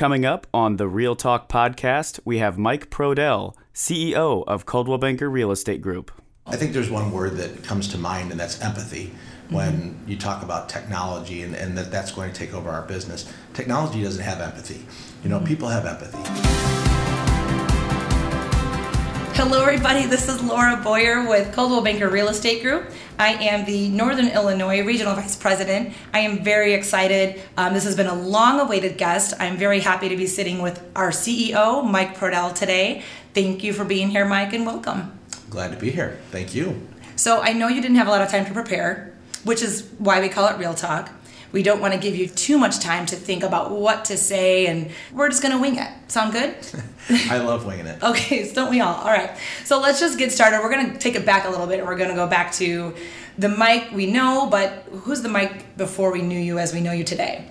Coming up on the Real Talk podcast, we have Mike Prodell, CEO of Coldwell Banker Real Estate Group. I think there's one word that comes to mind, and that's empathy. When mm-hmm. you talk about technology and, and that that's going to take over our business, technology doesn't have empathy. You know, mm-hmm. people have empathy. Hello, everybody. This is Laura Boyer with Coldwell Banker Real Estate Group. I am the Northern Illinois Regional Vice President. I am very excited. Um, this has been a long awaited guest. I'm very happy to be sitting with our CEO, Mike Prodell, today. Thank you for being here, Mike, and welcome. Glad to be here. Thank you. So, I know you didn't have a lot of time to prepare, which is why we call it Real Talk. We don't want to give you too much time to think about what to say, and we're just going to wing it. Sound good? I love winging it. okay, so don't we all? All right. So let's just get started. We're going to take it back a little bit. And we're going to go back to the Mike we know, but who's the Mike before we knew you as we know you today?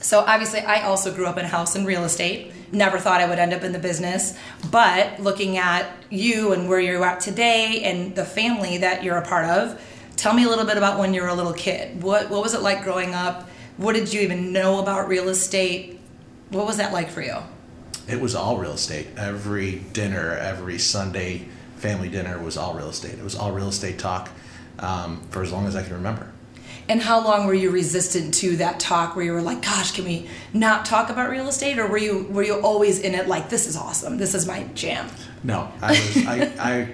So obviously, I also grew up in a house and real estate. Never thought I would end up in the business, but looking at you and where you're at today and the family that you're a part of, Tell me a little bit about when you were a little kid. What what was it like growing up? What did you even know about real estate? What was that like for you? It was all real estate. Every dinner, every Sunday family dinner was all real estate. It was all real estate talk um, for as long as I can remember. And how long were you resistant to that talk where you were like, gosh, can we not talk about real estate? Or were you were you always in it like this is awesome, this is my jam? No. I was I, I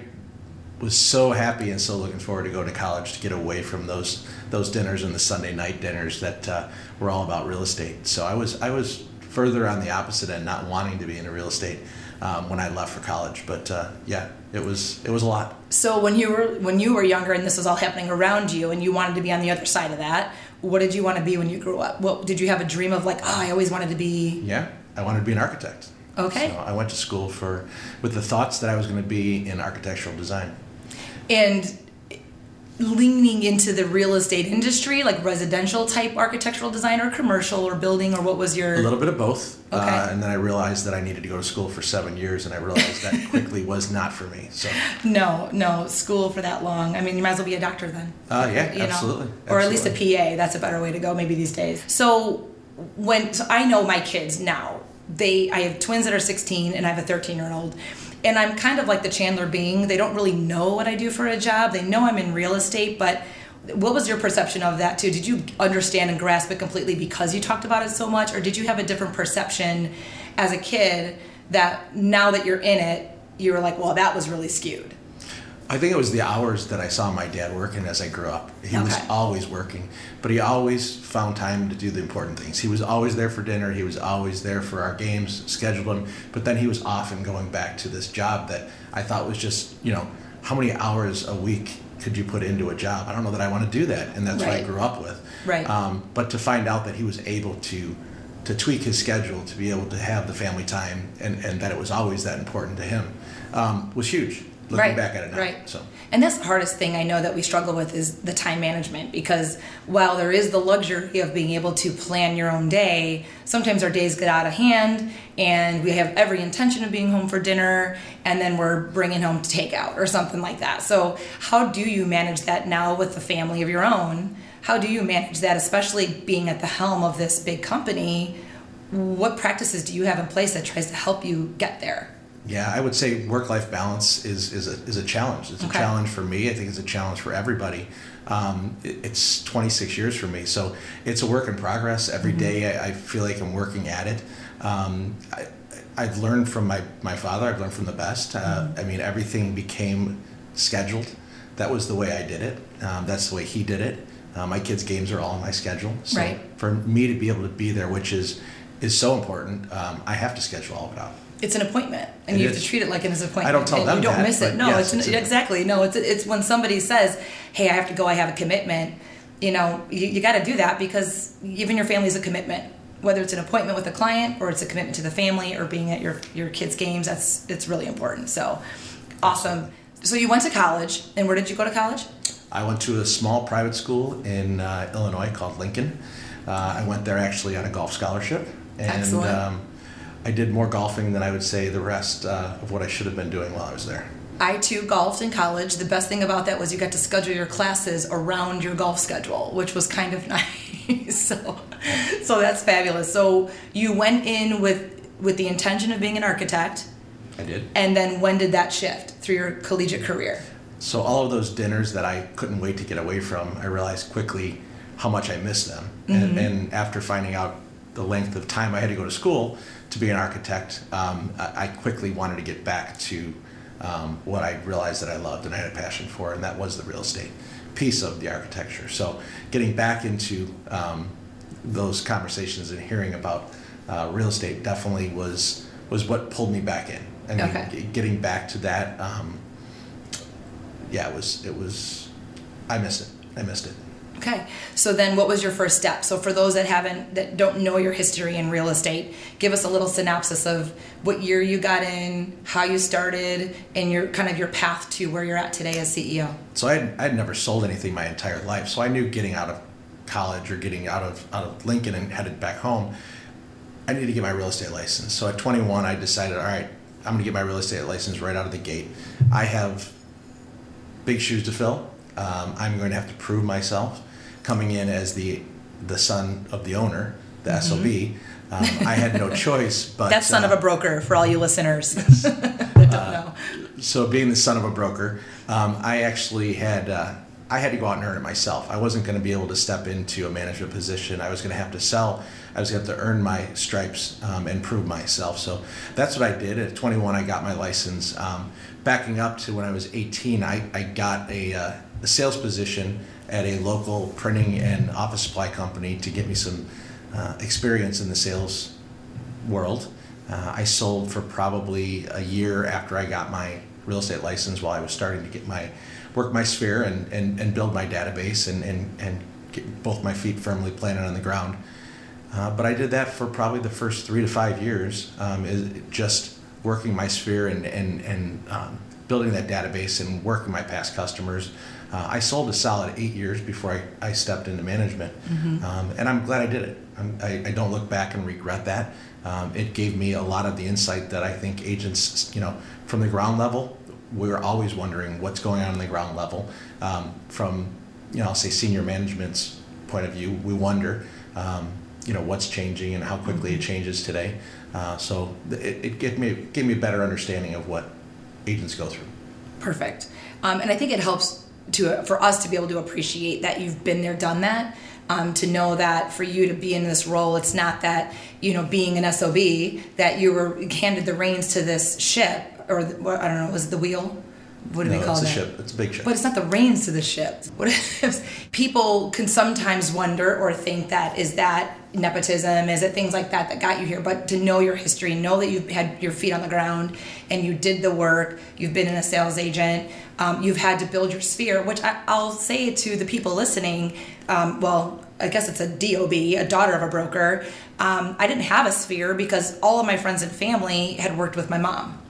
was so happy and so looking forward to go to college to get away from those those dinners and the Sunday night dinners that uh, were all about real estate. So I was I was further on the opposite end, not wanting to be in real estate um, when I left for college. But uh, yeah, it was it was a lot. So when you were when you were younger and this was all happening around you, and you wanted to be on the other side of that, what did you want to be when you grew up? What did you have a dream of like? Oh, I always wanted to be. Yeah, I wanted to be an architect. Okay. So I went to school for with the thoughts that I was going to be in architectural design and leaning into the real estate industry, like residential type architectural design or commercial or building, or what was your? A little bit of both. Okay. Uh, and then I realized that I needed to go to school for seven years, and I realized that quickly was not for me. So. No, no, school for that long. I mean, you might as well be a doctor then. Uh, yeah, you absolutely. Know? Or at least a PA. That's a better way to go, maybe these days. So when so I know my kids now. They, I have twins that are 16, and I have a 13 year old and I'm kind of like the Chandler Bing. They don't really know what I do for a job. They know I'm in real estate, but what was your perception of that too? Did you understand and grasp it completely because you talked about it so much, or did you have a different perception as a kid that now that you're in it, you were like, well, that was really skewed? I think it was the hours that I saw my dad working as I grew up. He okay. was always working, but he always found time to do the important things. He was always there for dinner. He was always there for our games, scheduled them. But then he was often going back to this job that I thought was just, you know, how many hours a week could you put into a job? I don't know that I want to do that, and that's right. what I grew up with. Right. Um, but to find out that he was able to to tweak his schedule to be able to have the family time, and, and that it was always that important to him, um, was huge looking right. back at it now. Right. So. And that's the hardest thing I know that we struggle with is the time management because while there is the luxury of being able to plan your own day, sometimes our days get out of hand and we have every intention of being home for dinner and then we're bringing home to takeout or something like that. So, how do you manage that now with the family of your own? How do you manage that, especially being at the helm of this big company? What practices do you have in place that tries to help you get there? Yeah, I would say work-life balance is is a, is a challenge. It's okay. a challenge for me. I think it's a challenge for everybody. Um, it, it's 26 years for me, so it's a work in progress. Every mm-hmm. day, I, I, feel like I'm working at it. Um, I, have learned from my, my father. I've learned from the best. Uh, mm-hmm. I mean, everything became scheduled. That was the way I did it. Um, that's the way he did it. Uh, my kids' games are all on my schedule. So right. for me to be able to be there, which is is so important, um, I have to schedule all of it out it's an appointment, and it you is. have to treat it like an appointment. I don't tell and them You don't that, miss it. No, yes, it's, it's exactly no. It's it's when somebody says, "Hey, I have to go. I have a commitment." You know, you, you got to do that because even your family is a commitment. Whether it's an appointment with a client or it's a commitment to the family or being at your your kids' games, that's it's really important. So, awesome. So you went to college, and where did you go to college? I went to a small private school in uh, Illinois called Lincoln. Uh, I went there actually on a golf scholarship, and. Um, I did more golfing than I would say the rest uh, of what I should have been doing while I was there. I too golfed in college. The best thing about that was you got to schedule your classes around your golf schedule, which was kind of nice. so, so that's fabulous. So you went in with with the intention of being an architect. I did. And then when did that shift through your collegiate career? So all of those dinners that I couldn't wait to get away from, I realized quickly how much I missed them. Mm-hmm. And, and, after finding out the length of time I had to go to school to be an architect, um, I, I, quickly wanted to get back to um, what I realized that I loved and I had a passion for, and that was the real estate piece of the architecture. So getting back into um, those conversations and hearing about uh, real estate definitely was was what pulled me back in. Mean, okay. getting back to that, um, yeah, it was it was. I missed it. I missed it. Okay. So then what was your first step? So for those that haven't that don't know your history in real estate, give us a little synopsis of what year you got in, how you started, and your kind of your path to where you're at today as CEO. So I had, I'd never sold anything my entire life. So I knew getting out of college or getting out of out of Lincoln and headed back home, I needed to get my real estate license. So at 21 I decided, all right, I'm going to get my real estate license right out of the gate. I have big shoes to fill. Um, I'm going to have to prove myself coming in as the the son of the owner, the mm-hmm. SOB. Um, I had no choice but that's son uh, of a broker for all you listeners. Yes. That don't uh, know. so being the son of a broker, um, I actually had uh, I had to go out and earn it myself. I wasn't going to be able to step into a management position. I was going to have to sell. I was going to have to earn my stripes um, and prove myself. So that's what I did. At 21, I got my license. Um, backing up to when I was 18, I, I got a, uh, a sales position at a local printing and office supply company to get me some uh, experience in the sales world. Uh, I sold for probably a year after I got my real estate license while I was starting to get my work my sphere and, and, and build my database and, and, and get both my feet firmly planted on the ground. Uh, but I did that for probably the first three to five years, um, just working my sphere and, and, and um, building that database and working my past customers. Uh, I sold a solid eight years before I, I stepped into management, mm-hmm. um, and I'm glad I did it. I, I, don't look back and regret that. Um, it gave me a lot of the insight that I think agents, you know, from the ground level, we're always wondering what's going on in the ground level. Um, from, you know, I'll say senior management's point of view, we wonder, um, you know, what's changing and how quickly it mm-hmm. changes today. Uh, so it, it gave me gave me a better understanding of what agents go through. Perfect, um, and I think it helps to for us to be able to appreciate that you've been there, done that. Um, to know that for you to be in this role, it's not that you know being an SOB that you were handed the reins to this ship or I don't know, was it the wheel? what do no, they call it's it? It's a ship. It's a big ship. But it's not the reins to the ship. What if people can sometimes wonder or think that is that nepotism? Is it things like that that got you here? But to know your history, know that you've had your feet on the ground and you did the work. You've been in a sales agent. Um, you've had to build your sphere. Which I, will say to the people listening. Um, well, I guess it's a DOB, a daughter of a broker. Um, I didn't have a sphere because all of my friends and family had worked with my mom.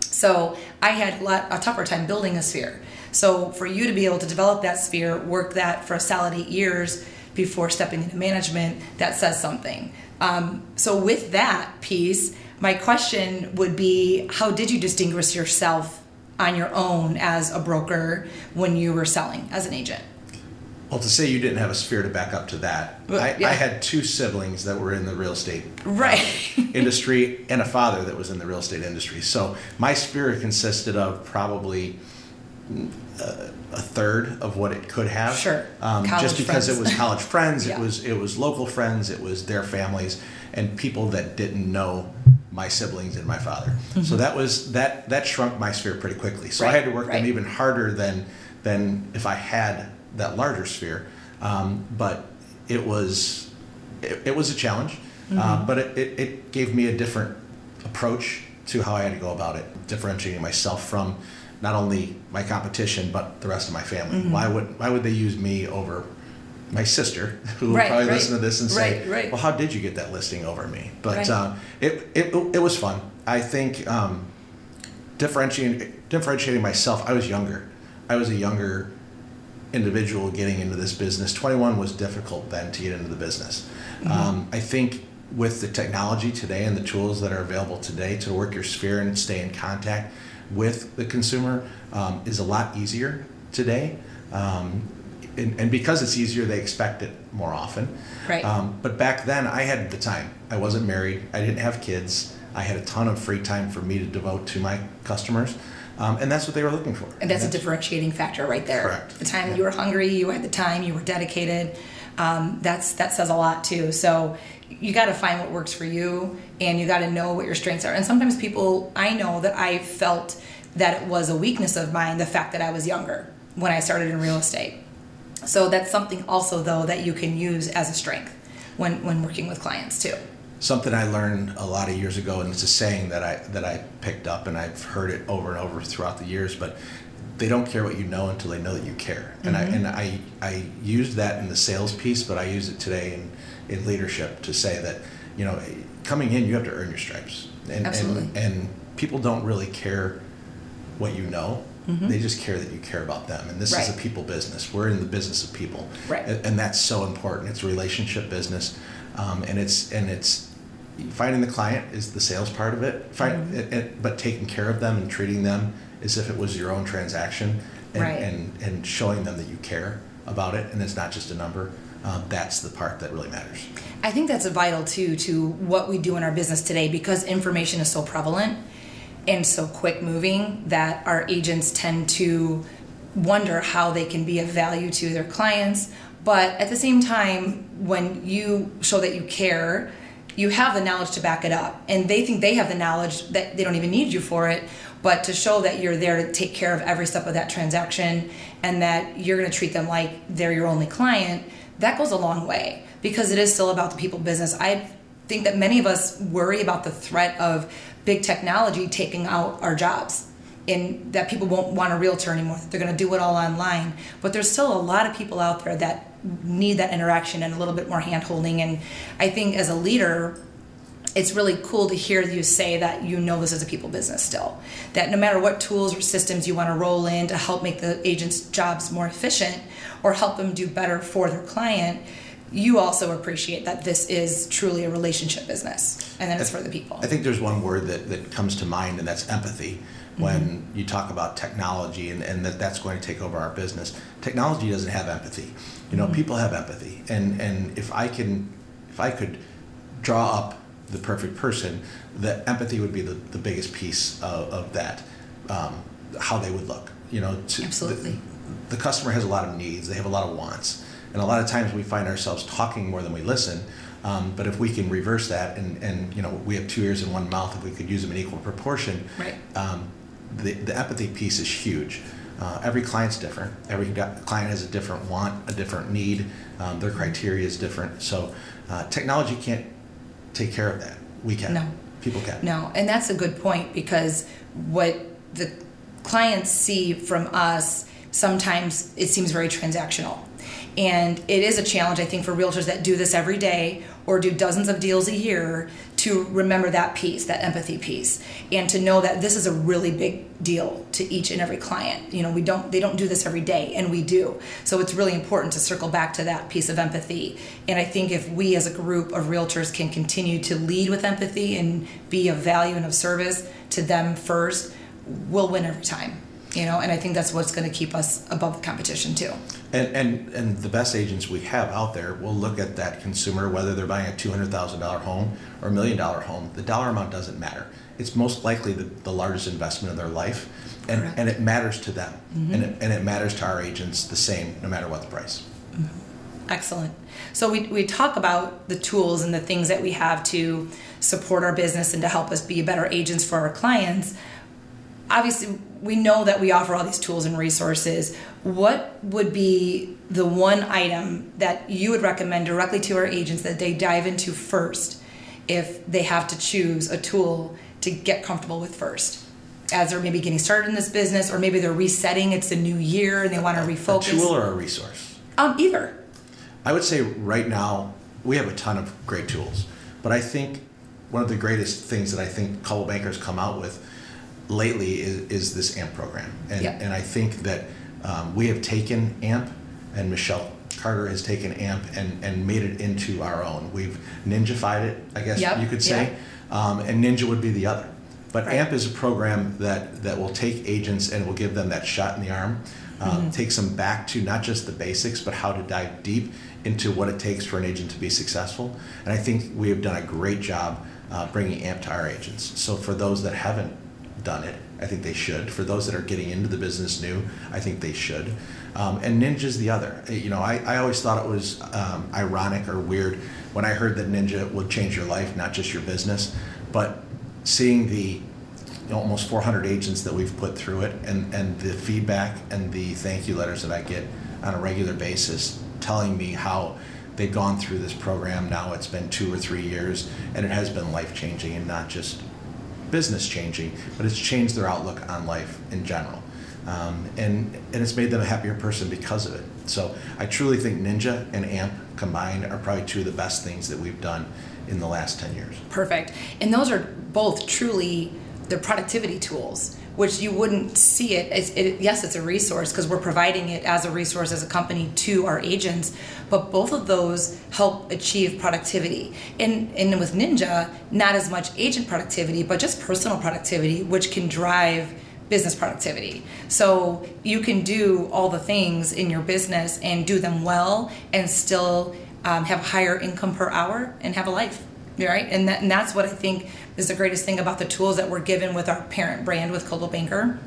So I had a, lot, a tougher time building a sphere. So for you to be able to develop that sphere, work that for a solid eight years before stepping into management, that says something. Um, so with that piece, my question would be, how did you distinguish yourself on your own as a broker when you were selling as an agent? Well, to say you didn't have a sphere to back up to that, I, yeah. I, had two siblings that were in the real estate right. uh, industry and a father that was in the real estate industry. So my sphere consisted of probably uh, a third of what it could have. Sure. Um, just because friends. it was college friends, yeah. it was it was local friends, it was their families, and people that didn't know my siblings and my father. Mm-hmm. So that was that that shrunk my sphere pretty quickly. So right. I had to work right. them even harder than than if I had that larger sphere. Um, but it was it, it was a challenge, uh, mm-hmm. uh, but it, it, it, gave me a different approach to how I had to go about it, differentiating myself from not only my competition but the rest of my family. Mm-hmm. Why would why would they use me over my sister, who will probably right. listen to this and say, right, "Well, how did you get that listing over me?" But uh, it, it it was fun. I think um, differentiating differentiating myself. I was younger. I was a younger individual getting into this business. 21 was difficult then to get into the business. Mm-hmm. Um, I think with the technology today and the tools that are available today to work your sphere and stay in contact with the consumer um, is a lot easier today. Um, and, and because it's easier, they expect it more often. Right. Um, but back then, I had the time. I wasn't married. I didn't have kids. I had a ton of free time for me to devote to my customers. Um, and that's what they were looking for. And that's a differentiating factor right there. Correct. The time Yeah. you were hungry, you had the time, you were dedicated. Um, that's that says a lot too. So you got to find what works for you, and you got to know what your strengths are. And sometimes people, I know that I felt that it was a weakness of mine, the fact that I was younger when I started in real estate. So that's something also though that you can use as a strength when when working with clients too. Something I learned a lot of years ago, and it's a saying that I that I picked up, and I've heard it over and over throughout the years. But they don't care what you know until they know that you care. And I mm-hmm. and I I used that in the sales piece, but I use it today in in leadership to say that you know coming in you have to earn your stripes. And Absolutely. and, and people don't really care what you know. They just care that you care about them. And this is a people business. We're in the business of people. Right. And, that's so important. It's a relationship business. Um, and it's and it's finding the client is the sales part of it. Find, it, it- but taking care of them and treating them as if it was your own transaction and, Right. and, and showing them that you care about it and it's not just a number. Um, that's the part that really matters. I think that's vital too to what we do in our business today because information is so prevalent and so quick moving that our agents tend to wonder how they can be of value to their clients. But at the same time, when you show that you care, you have the knowledge to back it up. And they think they have the knowledge that they don't even need you for it. But to show that you're there to take care of every step of that transaction and that you're going to treat them like they're your only client, that goes a long way because it is still about the people business. I think that many of us worry about the threat of big technology taking out our jobs and that people won't want a realtor anymore they're going to do it all online but there's still a lot of people out there that need that interaction and a little bit more hand holding and i think as a leader it's really cool to hear you say that you know this is a people business still. That no matter what tools or systems you want to roll in to help make the agent's jobs more efficient or help them do better for their client, you also appreciate that this is truly a relationship business and that it's for the people. I think there's one word that, that comes to mind, and that's empathy. When you talk about technology and, and that that's going to take over our business, technology doesn't have empathy. You know, people have empathy, and and if I can, if I could draw up the perfect person, the empathy would be the, the biggest piece of, of that, um, how they would look. You know, to, Absolutely. The, the customer has a lot of needs, they have a lot of wants, and a lot of times we find ourselves talking more than we listen. Um, but if we can reverse that, and, and you know, we have two ears and one mouth, if we could use them in equal proportion, Right. um, the, the empathy piece is huge. Uh, every client's different. Every client has a different want, a different need. Um, their criteria is different. So uh, technology can't take care of that. We can. No. People can. No, and that's a good point because what the clients see from us sometimes it seems very transactional. And it is a challenge, I think, for realtors that do this every day or do dozens of deals a year to remember that piece, that empathy piece, and to know that this is a really big deal to each and every client. You know, we don't they don't do this every day, and we do. So it's really important to circle back to that piece of empathy. And I think if we as a group of realtors can continue to lead with empathy and be of value and of service to them first, we'll win every time. You know, and I think that's what's going to keep us above the competition too. And, and and the best agents we have out there will look at that consumer, whether they're buying a two hundred thousand dollar home or a million dollar home. The dollar amount doesn't matter. It's most likely the, the largest investment of their life, and Correct. and it matters to them, mm-hmm. and it, and it matters to our agents the same, no matter what the price. Mm-hmm. Excellent. So we, we talk about the tools and the things that we have to support our business and to help us be better agents for our clients. Obviously, we know that we offer all these tools and resources. What would be the one item that you would recommend directly to our agents that they dive into first if they have to choose a tool to get comfortable with first? As they're maybe getting started in this business, or maybe they're resetting, it's a new year and they want to refocus. A tool or a resource? um, either. I would say right now we have a ton of great tools, but I think one of the greatest things that I think Coldwell Bankers come out with lately is, is this AMP program, and Yeah. and I think that um, we have taken AMP, and Michelle Carter has taken AMP and and made it into our own. We've ninjafied it, I guess Yep, you could say, um, and Ninja would be the other. But Right. AMP is a program that that will take agents and will give them that shot in the arm uh, mm-hmm. takes them back to not just the basics, but how to dive deep into what it takes for an agent to be successful. And I think we have done a great job uh, bringing AMP to our agents. So for those that haven't done it, I think they should. For those that are getting into the business new, I think they should. Um, and Ninja's the other. You know, I, I always thought it was um, ironic or weird when I heard that Ninja would change your life, not just your business. But seeing the you know, almost 400 agents that we've put through it and, and the feedback and the thank you letters that I get on a regular basis telling me how they've gone through this program now it's been two or three years and it has been life changing and not just business changing but it's changed their outlook on life in general. Um, and and it's made them a happier person because of it. So i truly think ninja and amp combined are probably two of the best things that we've done in the last 10 years. Perfect. And those are both truly the productivity tools which you wouldn't see it. It's, it yes, it's a resource because we're providing it as a resource as a company to our agents, but both of those help achieve productivity. And, and with Ninja, not as much agent productivity, but just personal productivity, which can drive business productivity. So you can do all the things in your business and do them well and still um, have higher income per hour and have a life right? And, that, and that's what I think is the greatest thing about the tools that we're given with our parent brand with Coldwell Banker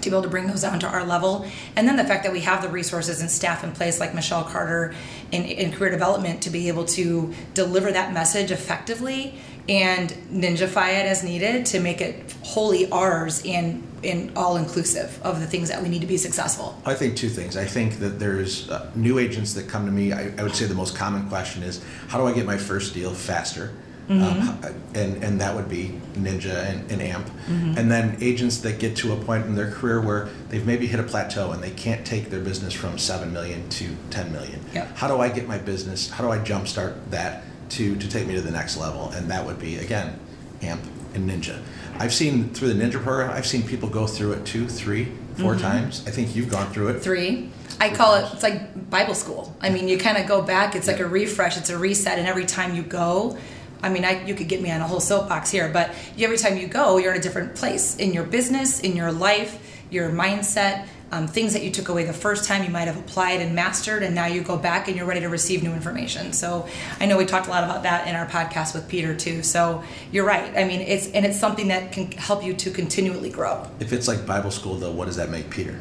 to be able to bring those down to our level. And then the fact that we have the resources and staff in place like Michelle Carter in, in career development to be able to deliver that message effectively and ninjafy it as needed to make it wholly ours and and all inclusive of the things that we need to be successful. I think two things. I think that there's uh, new agents that come to me. I, I, would say the most common question is, how do I get my first deal faster? Mm-hmm. Um, and and that would be Ninja and, and AMP. Mm-hmm. And then agents that get to a point in their career where they've maybe hit a plateau and they can't take their business from seven million to ten million. Yep. How do I get my business? How do I jumpstart that to to take me to the next level? And that would be again, AMP and Ninja. I've seen through the Ninja program. I've seen people go through it two, three, four mm-hmm. times. I think you've gone through it three. I call it it's like Bible school. I mean, you kind of go back. It's like a refresh. It's a reset, and every time you go, I mean, I, you could get me on a whole soapbox here, but every time you go, you're in a different place in your business, in your life, your mindset, um, things that you took away the first time you might have applied and mastered, and now you go back and you're ready to receive new information. So I know we talked a lot about that in our podcast with Peter too. So you're right. I mean, it's and it's something that can help you to continually grow. If it's like Bible school, though, what does that make Peter?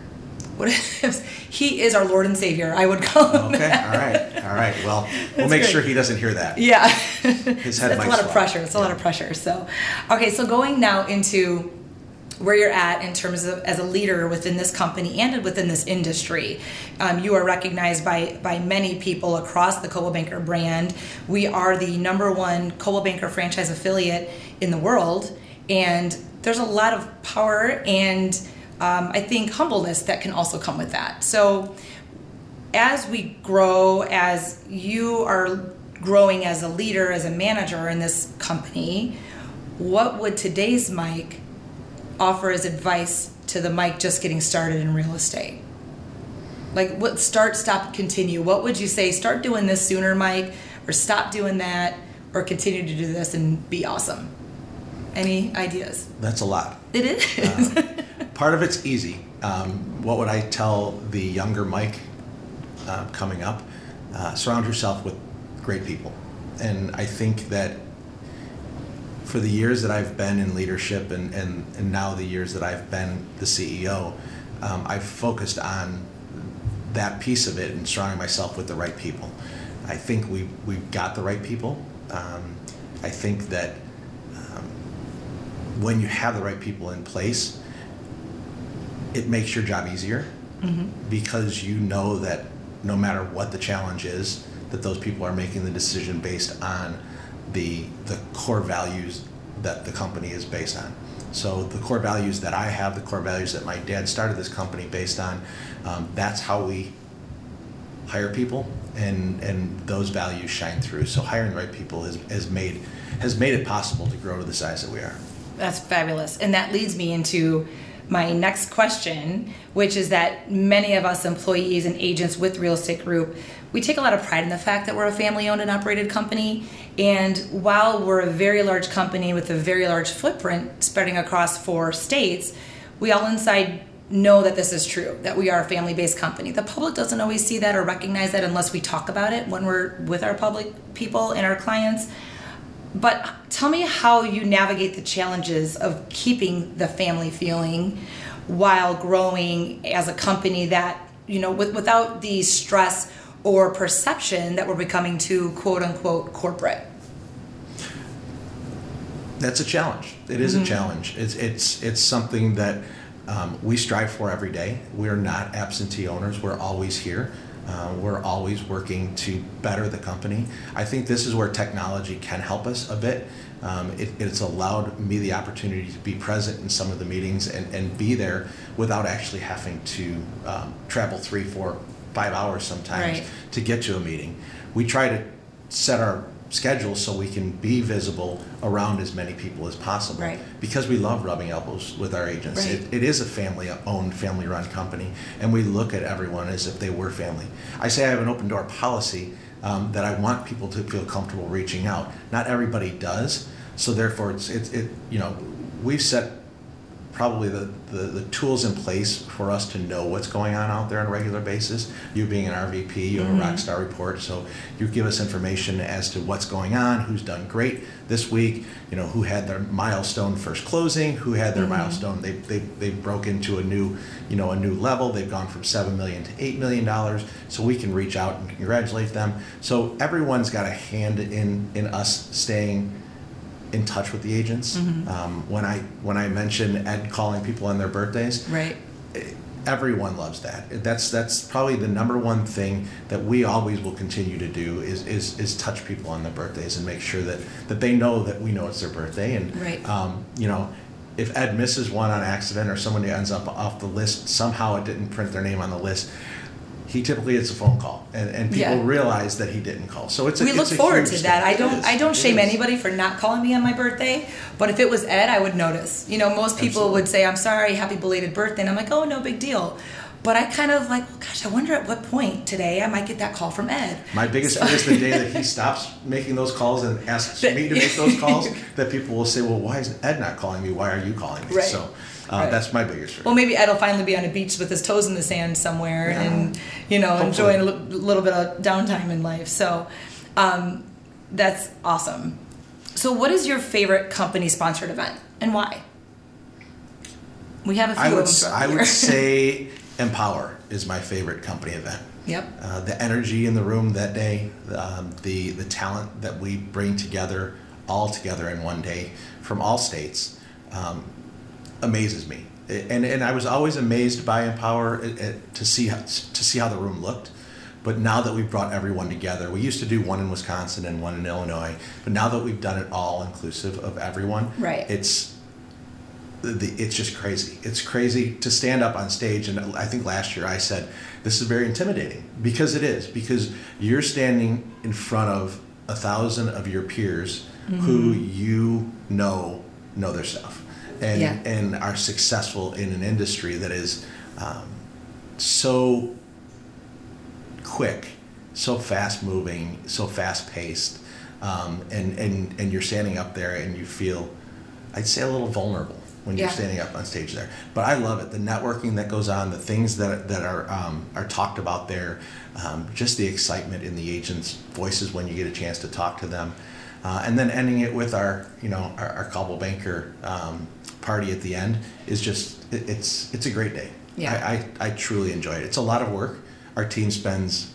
What if he is our Lord and Savior. I would call him. Okay, that. all right, all right. Well, we'll make sure he doesn't hear that. Yeah, his head. That's a lot of pressure. It's a yeah. lot of pressure. So, okay, so going now into where you're at in terms of as a leader within this company and within this industry. Um, you are recognized by by many people across the Coldwell Banker brand. We are the number one Coldwell Banker franchise affiliate in the world, and there's a lot of power and um, I think humbleness that can also come with that. So as we grow, as you are growing as a leader, as a manager in this company, what would today's Mike offer as advice to the Mike just getting started in real estate? Like what start, stop, continue. What would you say? Start doing this sooner, Mike, or stop doing that, or continue to do this and be awesome. Any ideas? That's a lot. It is. Um, part of it's easy. Um, what would I tell the younger Mike uh, coming up? Uh, surround yourself with great people. And I think that for the years that I've been in leadership and, and, and now the years that I've been the CEO, um, I've focused on that piece of it and surrounding myself with the right people. I think we, we've got the right people. Um, I think that um, when you have the right people in place, it makes your job easier mm-hmm. because you know that no matter what the challenge is, that those people are making the decision based on the the core values that the company is based on. So the core values that I have, the core values that my dad started this company based on, um, that's how we hire people, and and those values shine through. So hiring the right people has, has made has made it possible to grow to the size that we are. That's fabulous, and that leads me into my next question, which is that many of us employees and agents with Real Estate Group, we take a lot of pride in the fact that we're a family owned and operated company. And while we're a very large company with a very large footprint spreading across four states, we all inside know that this is true, that we are a family based company. The public doesn't always see that or recognize that unless we talk about it when we're with our public people and our clients. But tell me how you navigate the challenges of keeping the family feeling while growing as a company that, you know, with, without the stress or perception that we're becoming too quote unquote corporate. That's a challenge. It is mm-hmm. a challenge. It's it's it's something that um, we strive for every day. We're not absentee owners. We're always here. Uh, we're always working to better the company. I think this is where technology can help us a bit. Um, it, it's allowed me the opportunity to be present in some of the meetings and, and be there without actually having to um, travel three, four, five hours sometimes right. to get to a meeting. We try to set our schedule so we can be visible around as many people as possible. Right. Because we love rubbing elbows with our agents. Right. It, it is a family owned, family run company, and we look at everyone as if they were family. I say I have an open door policy um, that I want people to feel comfortable reaching out. Not everybody does, so therefore it's, it, it you know, we've set probably the, the, the, tools in place for us to know what's going on out there on a regular basis. You being an RVP, you have mm-hmm. a Rockstar report, so you give us information as to what's going on, who's done great this week, you know, who had their milestone first closing, who had their mm-hmm. milestone, they, they, they broke into a new, you know, a new level. They've gone from seven million to eight million dollars. So we can reach out and congratulate them. So everyone's got a hand in in us staying in touch with the agents. Mm-hmm. Um, when I when I mention Ed calling people on their birthdays, right? Everyone loves that. That's that's probably the number one thing that we always will continue to do is is, is touch people on their birthdays and make sure that that they know that we know it's their birthday and right. um, you know if Ed misses one on accident or someone ends up off the list somehow it didn't print their name on the list he typically gets a phone call, and, and people yeah. realize that he didn't call. So it's a, we it's look forward to that. I don't I don't shame anybody for not calling me on my birthday, but if it was Ed, I would notice. You know, most people Absolutely. would say, "I'm sorry, happy belated birthday," and I'm like, "Oh, no big deal." But I kind of like, oh, gosh, I wonder at what point today I might get that call from Ed. My biggest so. fear is the day that he stops making those calls and asks me to make those calls. That people will say, "Well, why is Ed not calling me? Why are you calling me?" Right. So uh, right. That's my biggest fear. Well, maybe Ed will finally be on a beach with his toes in the sand somewhere, yeah. and you know, Hopefully. enjoying a l- little bit of downtime in life. So, um, that's awesome. So, what is your favorite company-sponsored event, and why? We have a few. I would, I would say Empower is my favorite company event. Yep. Uh, the energy in the room that day, um, the the talent that we bring together, all together in one day from all states. Um, amazes me. And, and I was always amazed by Empower uh, uh, to see how, to see how the room looked. But now that we've brought everyone together, we used to do one in Wisconsin and one in Illinois. But now that we've done it all inclusive of everyone, right? It's the, it's just crazy. It's crazy to stand up on stage. And I think last year I said this is very intimidating because it is because you're standing in front of a thousand of your peers mm-hmm. who you know know their stuff and yeah. and are successful in an industry that is um, so quick, so fast moving, so fast paced, um, and and and you're standing up there and you feel, I'd say, a little vulnerable when you're standing up on stage there. But I love it. The networking that goes on, the things that that are um, are talked about there, um, just the excitement in the agents' voices when you get a chance to talk to them. Uh, and then ending it with our, you know, our, our Coldwell Banker um, party at the end is just it, it's it's a great day. Yeah. I, I, I, truly enjoy it. It's a lot of work. Our team spends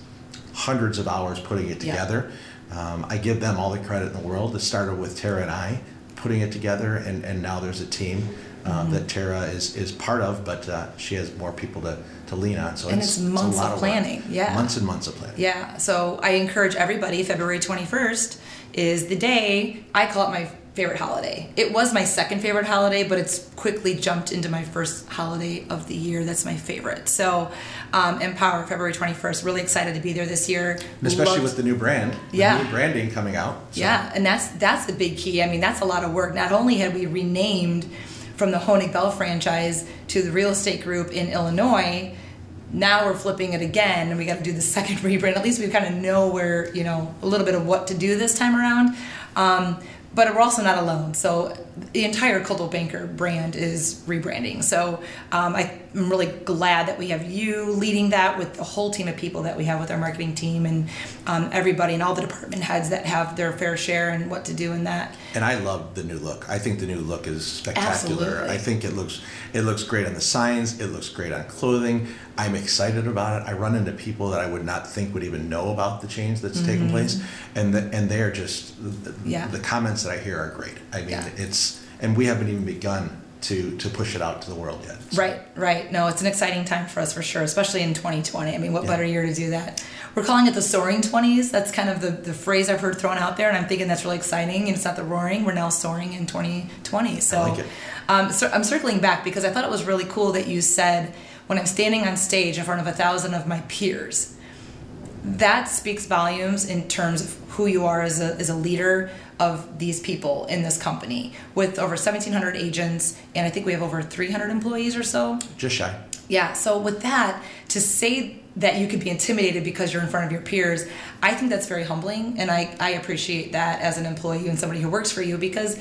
hundreds of hours putting it together. Yeah. Um, I give them all the credit in the world. It started with Tara and I putting it together, and, and now there's a team um, mm-hmm. that Tara is, is part of, but uh, she has more people to, to lean on. So and it's, it's months it's of planning. Of yeah, months and months of planning. Yeah. So I encourage everybody. February 21st is the day I call it my favorite holiday. It was my second favorite holiday, but it's quickly jumped into my first holiday of the year. That's my favorite. So, um, Empower, February 21st. Really excited to be there this year. And especially Loved, with the new brand. The yeah. New branding coming out. So. Yeah, and that's that's the big key. I mean, that's a lot of work. Not only had we renamed from the Honig Bell franchise to the real estate group in Illinois, now we're flipping it again and we got to do the second rebrand. At least we kind of know where, you know, a little bit of what to do this time around. Um, but we're also not alone. So the entire Coldwell Banker brand is rebranding. So um, I'm really glad that we have you leading that with the whole team of people that we have with our marketing team and um, everybody and all the department heads that have their fair share and what to do in that. And I love the new look. I think the new look is spectacular. Absolutely. I think it looks it looks great on the signs. It looks great on clothing. I'm excited about it. I run into people that I would not think would even know about the change that's mm-hmm. taken place, and the, and they're just yeah. the comments that I hear are great. I mean, yeah. it's and we haven't even begun to to push it out to the world yet. So. Right, right. No, it's an exciting time for us for sure, especially in 2020. I mean, what yeah. better year to do that? We're calling it the soaring 20s. That's kind of the, the phrase I've heard thrown out there, and I'm thinking that's really exciting. And it's not the roaring. We're now soaring in 2020. So, like um, so I'm circling back because I thought it was really cool that you said when I'm standing on stage in front of a thousand of my peers. That speaks volumes in terms of who you are as a, as a leader, of these people in this company with over 1,700 agents, and I think we have over 300 employees or so. Just shy. Yeah, so with that, to say that you could be intimidated because you're in front of your peers, I think that's very humbling, and I, I appreciate that as an employee and somebody who works for you because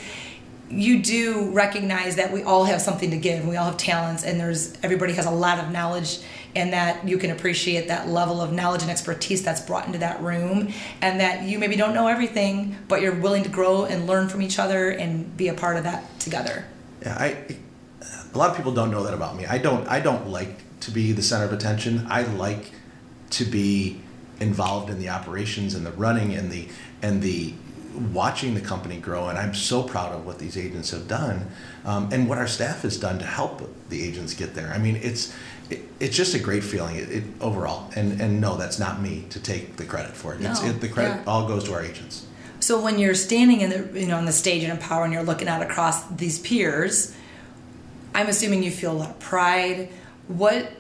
you do recognize that we all have something to give and we all have talents and there's everybody has a lot of knowledge and that you can appreciate that level of knowledge and expertise that's brought into that room and that you maybe don't know everything but you're willing to grow and learn from each other and be a part of that together. Yeah i a lot of people don't know that about me. I don't i don't like to be the center of attention. I like to be involved in the operations and the running and the and the watching the company grow, and I'm so proud of what these agents have done, um, and what our staff has done to help the agents get there. I mean, it's it, it's just a great feeling it, it, overall. And and no, that's not me to take the credit for it. No, it the credit yeah. all goes to our agents. So when you're standing in the you know on the stage in Empower and you're looking out across these peers, I'm assuming you feel a lot of pride. What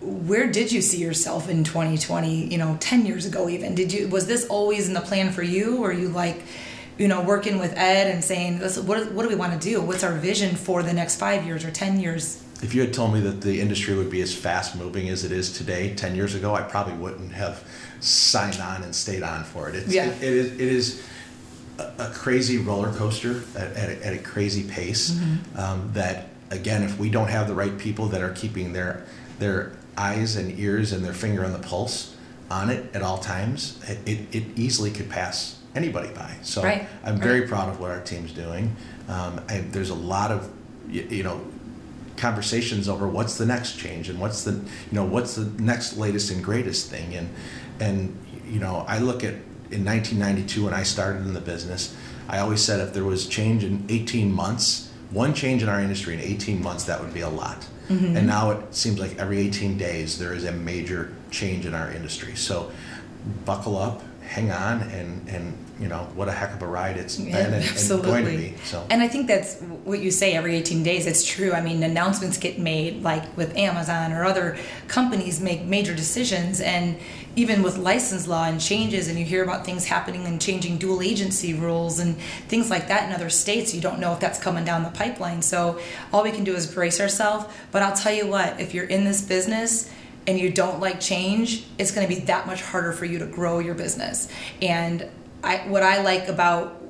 where did you see yourself in 2020 you know 10 years ago even did you was this always in the plan for you or you like you know working with ed and saying what, what do we want to do what's our vision for the next five years or 10 years if you had told me that the industry would be as fast moving as it is today 10 years ago i probably wouldn't have signed on and stayed on for it it's, yeah. it, it, is, it is a, crazy roller coaster at, at, a, at a crazy pace mm-hmm. um, that again if we don't have the right people that are keeping their their eyes and ears and their finger on the pulse on it at all times, it, it, it easily could pass anybody by. So right. I'm very right. proud of what our team's doing. Um, I, there's a lot of, you, you, know, conversations over what's the next change and what's the, you know, what's the next latest and greatest thing. And, and, you know, I look at in 1992 when I started in the business, I always said if there was change in 18 months, one change in our industry in 18 months, that would be a lot. Mm-hmm. And now it seems like every 18 days there is a major change in our industry. So buckle up, hang on, and, and you know, what a heck of a ride it's yeah, been and, and, going to be. So. And I think that's what you say every 18 days. It's true. I mean, announcements get made like with Amazon or other companies make major decisions. And even with license law and changes, and you hear about things happening and changing dual agency rules and things like that in other states, you don't know if that's coming down the pipeline. So all we can do is brace ourselves. But I'll tell you what, if you're in this business, and you don't like change, it's going to be that much harder for you to grow your business. And I, what I like about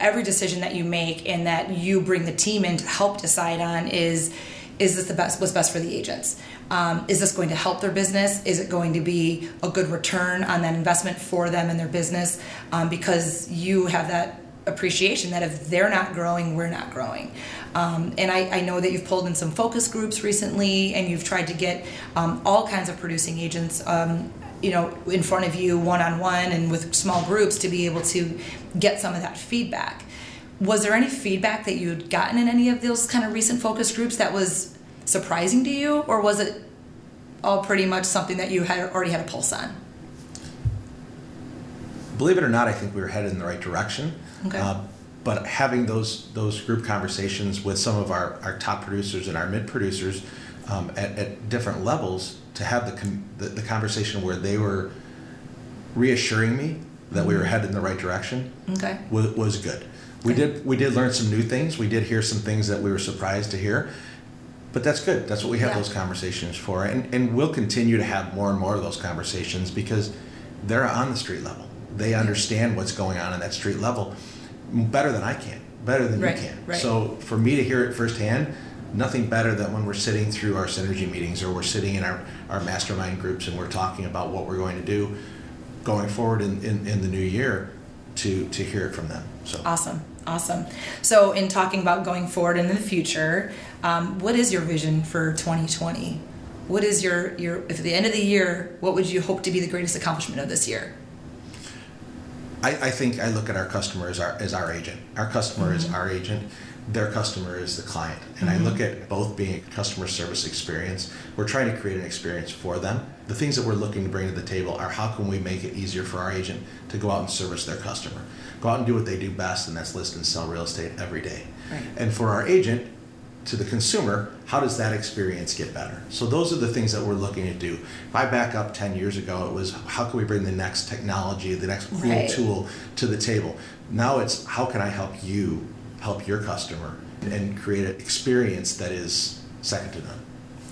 every decision that you make and that you bring the team in to help decide on is is this the best what's best for the agents? Um, is this going to help their business? Is it going to be a good return on that investment for them and their business? Um, because you have that appreciation that if they're not growing we're not growing. Um, and I, I, know that you've pulled in some focus groups recently and you've tried to get um, all kinds of producing agents um, you know in front of you one on one and with small groups to be able to get some of that feedback. Was there any feedback that you'd gotten in any of those kind of recent focus groups that was surprising to you? Or was it all pretty much something that you had already had a pulse on? Believe it or not i think we were headed in the right direction. Okay. Uh, but having those those group conversations with some of our, our top producers and our mid producers um, at, at different levels to have the, the, the conversation where they were reassuring me that we were mm-hmm. headed in the right direction okay. was, was good. We okay. did we did learn some new things. We did hear some things that we were surprised to hear. But that's good. That's what we have yeah. those conversations for. And and we'll continue to have more and more of those conversations because they're on the street level. They understand what's going on in that street level better than I can. better than Right, you can. right. So for me to hear it firsthand, nothing better than when we're sitting through our synergy meetings or we're sitting in our, our mastermind groups and we're talking about what we're going to do going forward in, in, in the new year to, to hear it from them. So Awesome, awesome. So, in talking about going forward in the future, um, what is your vision for 2020? What is your your if at the end of the year, what would you hope to be the greatest accomplishment of this year? I, I think I look at our customer as our, as our agent. Our customer Mm-hmm. is our agent. Their customer is the client. And I mm-hmm. look at both being a customer service experience. We're trying to create an experience for them. The things that we're looking to bring to the table are how can we make it easier for our agent to go out and service their customer, go out and do what they do best, and that's list and sell real estate every day. Right. And for our agent, to the consumer, how does that experience get better? So those are the things that we're looking to do. If I back up 10 years ago, it was how can we bring the next technology, the next cool Right. tool to the table. Now it's how can I help you help your customer and create an experience that is second to none.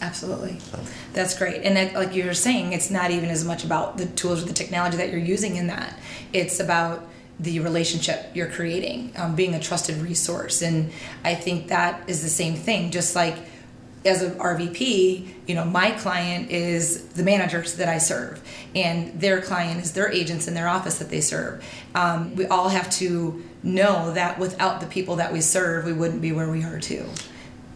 Absolutely. So, That's great. And that, like you were saying, it's not even as much about the tools or the technology that you're using in that. It's about the relationship you're creating, um, being a trusted resource. And I think that is the same thing. Just like as an RVP, you know, my client is the managers that I serve, and their client is their agents in their office that they serve. Um, we all have to know that without the people that we serve, we wouldn't be where we are too.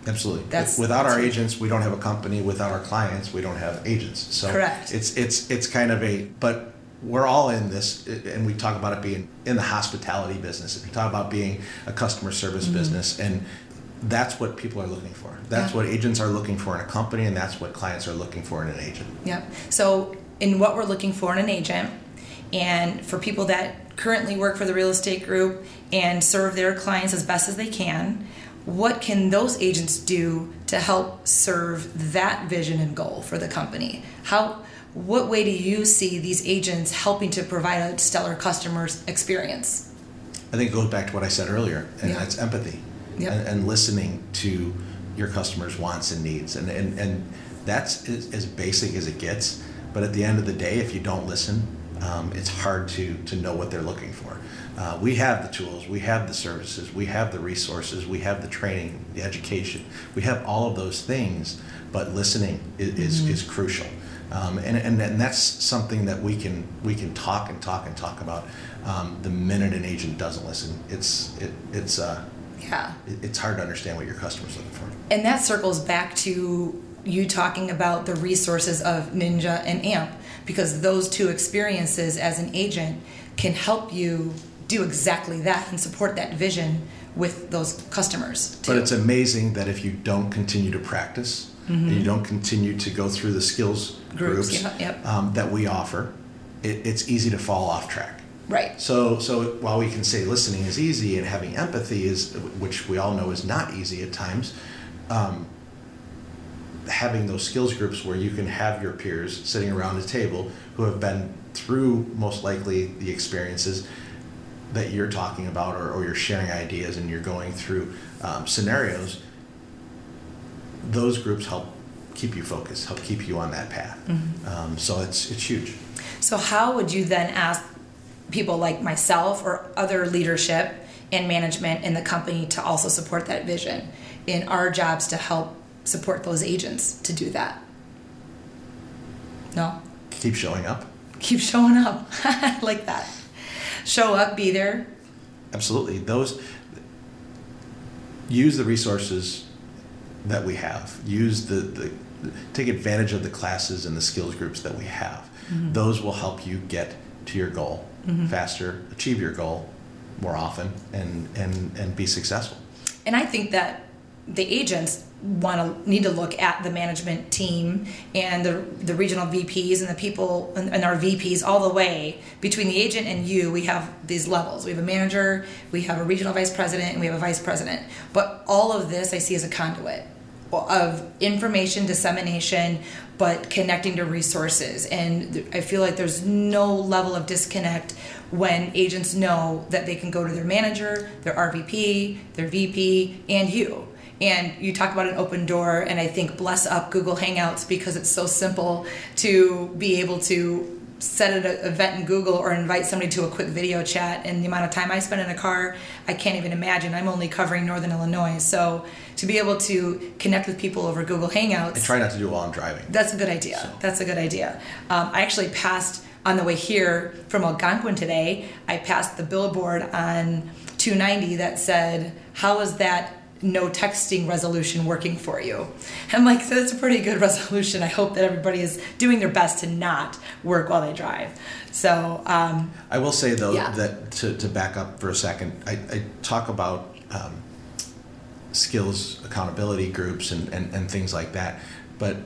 absolutely. That's- Without our that's- agents, we don't have a company. Without our clients, we don't have agents. So Correct. it's it's it's kind of a but we're all in this and we talk about it being in the hospitality business. If you talk about being a customer service business and that's what people are looking for. That's. Yeah. what agents are looking for in a company and that's what clients are looking for in an agent. Yep. So, in what we're looking for in an agent, and for people that currently work for the real estate group and serve their clients as best as they can, what can those agents do to help serve that vision and goal for the company? How, what way do you see these agents helping to provide a stellar customer experience? I think it goes back to what I said earlier, and Yeah. that's empathy Yep. and, and listening to your customers' wants and needs. And, and, and that's as, as basic as it gets. But at the end of the day, if you don't listen, um, it's hard to, to know what they're looking for. Uh, we have the tools, we have the services, we have the resources, we have the training, the education, we have all of those things, but listening is, is, is crucial. Um, and, and, and that's something that we can we can talk and talk and talk about. Um, the minute an agent doesn't listen, it's it, it's uh, Yeah. it- it's hard to understand what your customer's looking for. And that circles back to you talking about the resources of Ninja and AMP because those two experiences as an agent can help you do exactly that and support that vision with those customers. Too. But it's amazing that if you don't continue to practice, and you don't continue to go through the skills Mm-hmm. Groups, groups, yeah, yep. um, that we offer, it, it's easy to fall off track. Right. So, so while we can say listening is easy and having empathy is, which we all know is not easy at times, um, having those skills groups where you can have your peers sitting around the table who have been through most likely the experiences that you're talking about or, or you're sharing ideas and you're going through um, scenarios those groups help keep you focused help keep you on that path. Um, so it's it's huge. So, how would you then ask people like myself or other leadership and management in the company to also support that vision in our jobs to help support those agents to do that? No? keep showing up Keep showing up. I like that. Show up, be there. Absolutely. Those use the resources that we have. Use the, the take advantage of the classes and the skills groups that we have. Mm-hmm. Those will help you get to your goal faster, achieve your goal more often, and and and be successful. And I think that the agents want to need to look at the management team and the the regional VPs and the people and, and our VPs all the way between the agent and you. We have these levels. We have a manager, we have a regional vice president, and we have a vice president. But all of this I see as a conduit of information dissemination, but connecting to resources. And I feel like there's no level of disconnect when agents know that they can go to their manager, their RVP, their VP, and you. And you talk about an open door, and I think bless up Google Hangouts because it's so simple to be able to set an event in Google or invite somebody to a quick video chat. And the amount of time I spend in a car, I can't even imagine. I'm only covering Northern Illinois. So to be able to connect with people over Google Hangouts. I try not to do it while I'm driving. That's a good idea. So. That's a good idea. Um, I actually passed on the way here from Algonquin today, I passed the billboard on 290 that said, How is that no texting resolution working for you? I'm like, so That's a pretty good resolution. I hope that everybody is doing their best to not work while they drive. So, um, I will say though yeah. that to, to back up for a second, I, I talk about um, skills accountability groups and, and, and things like that. But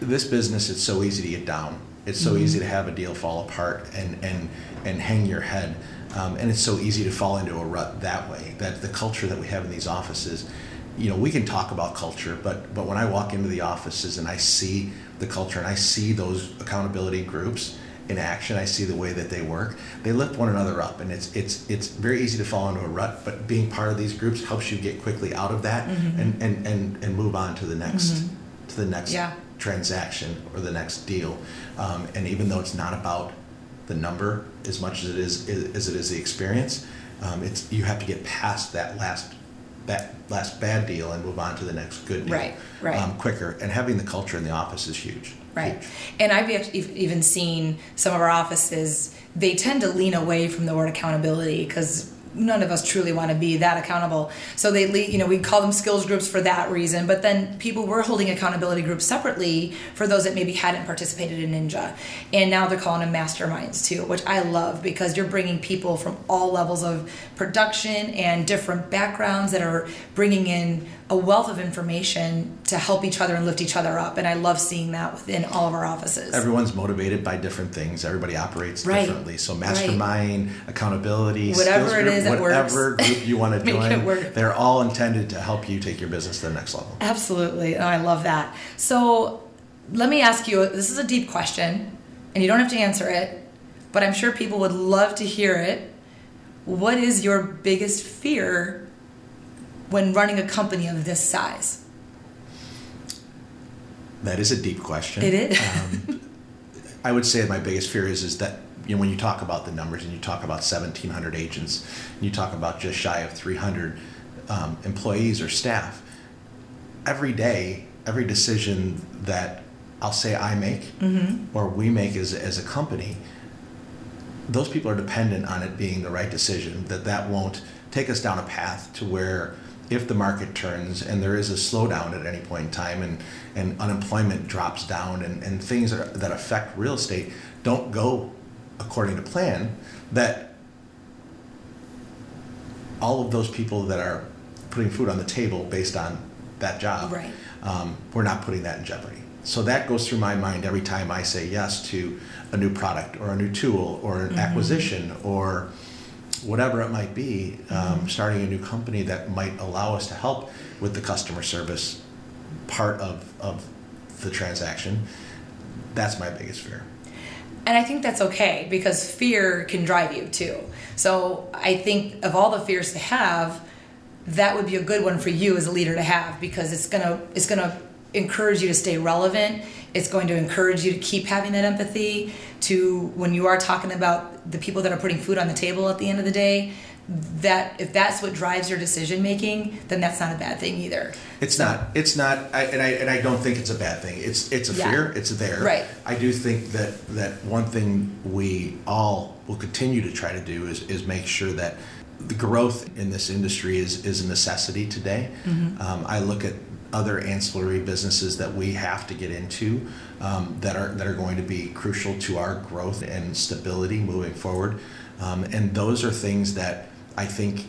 this business, it's so easy to get down it's so mm-hmm. easy to have a deal fall apart and and and hang your head, um, and it's so easy to fall into a rut that way. That the culture that we have in these offices, you know, we can talk about culture, but but when I walk into the offices and I see the culture and I see those accountability groups in action, I see the way that they work. They lift one another up, and it's it's it's very easy to fall into a rut. But being part of these groups helps you get quickly out of that mm-hmm. and, and and and move on to the next mm-hmm. to the next yeah. transaction or the next deal. Um, and even though it's not about the number as much as it is as it is the experience, um, it's you have to get past that last that last bad deal and move on to the next good deal right, right. Um, quicker. And having the culture in the office is huge. Right. And I've even seen some of our offices, they tend to lean away from the word accountability because none of us truly want to be that accountable. So they, lead, you know, we call them skills groups for that reason. But then people were holding accountability groups separately for those that maybe hadn't participated in Ninja, and now they're calling them masterminds too, which I love because you're bringing people from all levels of production and different backgrounds that are bringing in a wealth of information to help each other and lift each other up. And I love seeing that within all of our offices. Everyone's motivated by different things. Everybody operates right. differently. So mastermind, right. accountability, whatever it is that whatever group you want to join, they're all intended to help you take your business to the next level. Absolutely. Oh, I love that. So let me ask you, this is a deep question and you don't have to answer it, but I'm sure people would love to hear it. What is your biggest fear when running a company of this size? That is a deep question. It is. um, I would say my biggest fear is is that you know when you talk about the numbers and you talk about 1,700 agents, and you talk about just shy of 300 um, employees or staff, every day, every decision that I'll say I make mm-hmm. or we make as as a company, those people are dependent on it being the right decision. That that won't take us down a path to where if the market turns and there is a slowdown at any point in time and, and unemployment drops down and, and things that, that affect real estate don't go according to plan, that all of those people that are putting food on the table based on that job, right. um, we're not putting that in jeopardy. So that goes through my mind every time I say yes to a new product or a new tool or an mm-hmm. acquisition or whatever it might be, um, starting a new company that might allow us to help with the customer service part of, of the transaction, that's my biggest fear. And I think that's okay because fear can drive you too. So I think of all the fears to have, that would be a good one for you as a leader to have because it's gonna it's gonna encourage you to stay relevant. It's going to encourage you to keep having that empathy to when you are talking about the people that are putting food on the table at the end of the day that if that's what drives your decision making then that's not a bad thing either. It's so, not it's not I, and i and i don't think it's a bad thing. It's it's a yeah. fear. It's there. Right. I do think that that one thing we all will continue to try to do is is make sure that the growth in this industry is is a necessity today. Mm-hmm. um, i look at other ancillary businesses that we have to get into um, that are that are going to be crucial to our growth and stability moving forward. Um, and those are things that I think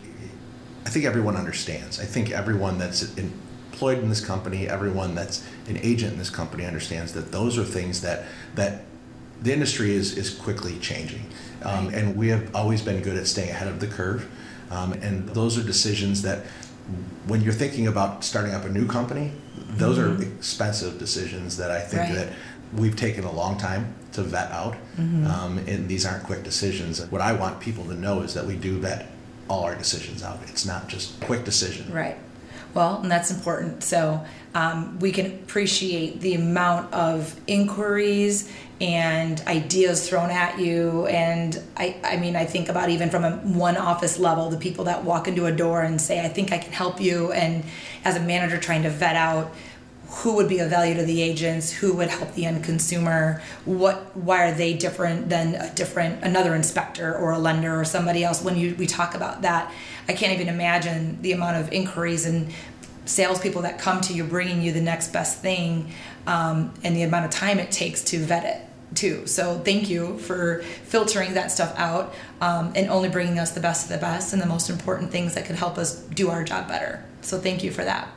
I think everyone understands. I think everyone that's employed in this company, everyone that's an agent in this company understands that those are things that that the industry is is quickly changing, um, and we have always been good at staying ahead of the curve. Um, and those are decisions that when you're thinking about starting up a new company, those mm-hmm. are expensive decisions that I think right. that we've taken a long time to vet out. Mm-hmm. Um, and these aren't quick decisions. What I want people to know is that we do vet all our decisions out. It's not just quick decision. Right. Well, and that's important. So um, we can appreciate the amount of inquiries and ideas thrown at you. And I, I mean, I think about even from a one office level, the people that walk into a door and say, I think I can help you. And as a manager, trying to vet out who would be of value to the agents who would help the end consumer what why are they different than a different another inspector or a lender or somebody else when you we talk about that i can't even imagine the amount of inquiries and salespeople that come to you bringing you the next best thing um, and the amount of time it takes to vet it too. So thank you for filtering that stuff out um, and only bringing us the best of the best and the most important things that could help us do our job better. So thank you for that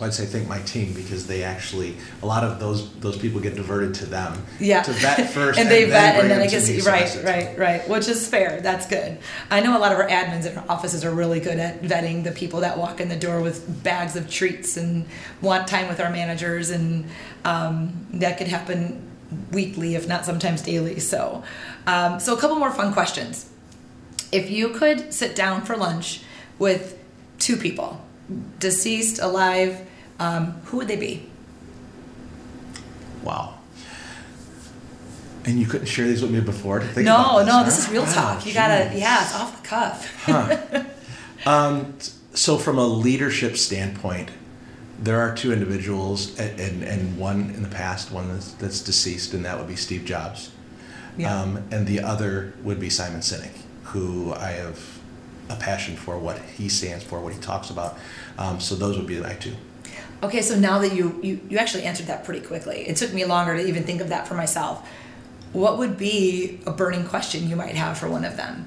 I'd say thank my team because they actually a lot of those those people get diverted to them. Yeah. To vet first, and they and vet, and then then I to guess me, right, so right, right, which is fair. That's good. I know a lot of our admins in our offices are really good at vetting the people that walk in the door with bags of treats and want time with our managers, and um, that could happen weekly, if not sometimes daily. So, um, so a couple more fun questions. If you could sit down for lunch with two people, deceased, alive um, who would they be? Wow. And you couldn't share these with me before no, this, no, huh? this is real talk. You gotta, geez. yeah, it's off the cuff. Huh. um, so from a leadership standpoint, there are two individuals, and, and, and one in the past, one that's, that's deceased, and that would be Steve Jobs. Yeah. Um, and the other would be Simon Sinek, who I have a passion for what he stands for, what he talks about. Um, so those would be my two. Okay, so now that you, you you actually answered that pretty quickly, it took me longer to even think of that for myself. What would be a burning question you might have for one of them?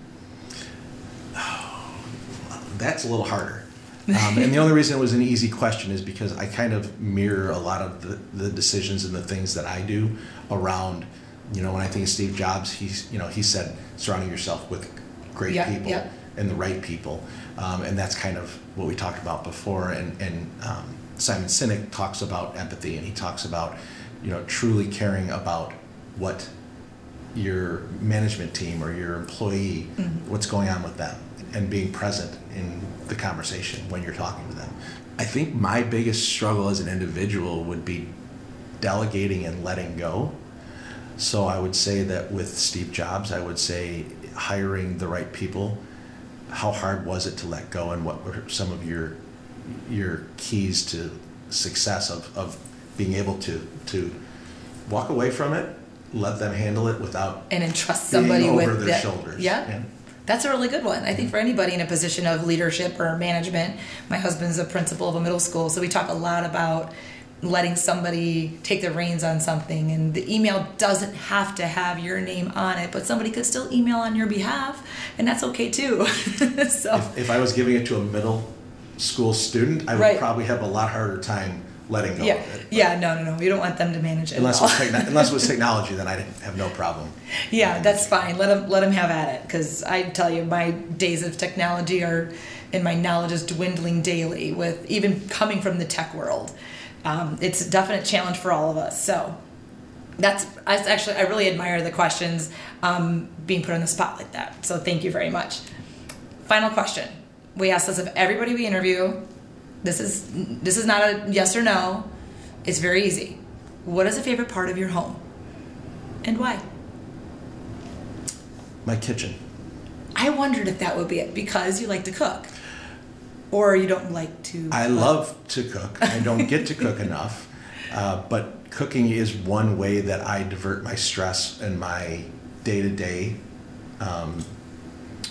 That's a little harder. Um, and the only reason it was an easy question is because I kind of mirror a lot of the, the decisions and the things that I do around, you know, when I think of Steve Jobs, he's, you know, he said surrounding yourself with great Yeah, people yeah. and the right people. Um, and that's kind of what we talked about before. And, and um, Simon Sinek talks about empathy and he talks about, you know, truly caring about what your management team or your employee, mm-hmm. what's going on with them, and being present in the conversation when you're talking to them. I think my biggest struggle as an individual would be delegating and letting go. So I would say that with Steve Jobs, I would say hiring the right people. How hard was it to let go, and what were some of your your keys to success of, of being able to to walk away from it, let them handle it without And entrust somebody over with their that- shoulders. Yeah. And- That's a really good one. I think for anybody in a position of leadership or management, my husband's a principal of a middle school, so we talk a lot about letting somebody take the reins on something. And the email doesn't have to have your name on it, but somebody could still email on your behalf, and that's okay too. so, if, if I was giving it to a middle school student, I would Right. probably have a lot harder time letting go yeah, of it. yeah, no, no, no. You don't want them to manage it. Unless it, was techno- unless it was technology, then I'd have no problem. Yeah, that's fine. Let them let them have at it because I tell you, my days of technology are, and my knowledge is dwindling daily. With even coming from the tech world, um, it's a definite challenge for all of us. So that's I actually I really admire the questions um, being put on the spot like that. So thank you very much. Final question: We ask this of everybody we interview. This is this is not a yes or no. It's very easy. What is a favorite part of your home, and why? My kitchen. I wondered if that would be it because you like to cook, or you don't like to. I love to cook. I don't get to cook enough, uh, but cooking is one way that I divert my stress and my day to day.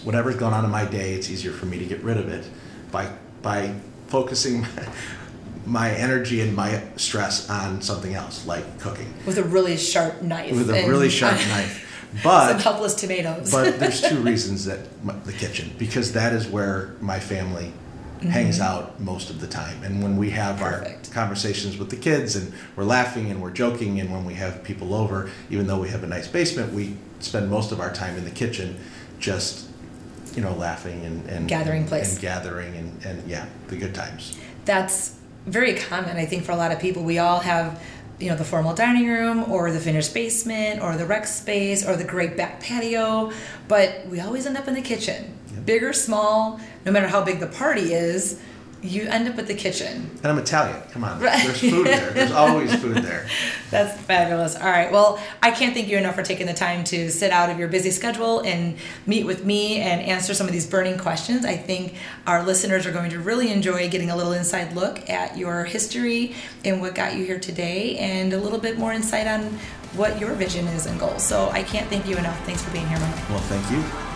Whatever's going on in my day, it's easier for me to get rid of it by by focusing my, my energy and my stress on something else, like cooking with a really sharp knife. with a really sharp knife. But Some helpless tomatoes. but there's two reasons that m- the kitchen because that is where my family hangs out most of the time and when we have Mm-hmm. Perfect. our conversations with the kids and we're laughing and we're joking and when we have people over even though we have a nice basement we spend most of our time in the kitchen just you know laughing and, and Gathering and, place. and gathering and, and yeah the good times That's very common, I think, for a lot of people. We all have, you know, the formal dining room or the finished basement or the rec space or the great back patio, but we always end up in the kitchen. Big or small, no matter how big the party is, you end up at the kitchen. And I'm Italian. Come on. There's food there. There's always food there. That's fabulous. All right. Well, I can't thank you enough for taking the time to sit out of your busy schedule and meet with me and answer some of these burning questions. I think our listeners are going to really enjoy getting a little inside look at your history and what got you here today and a little bit more insight on what your vision is and goals. So I can't thank you enough. Thanks for being here, Mike. Well, thank you.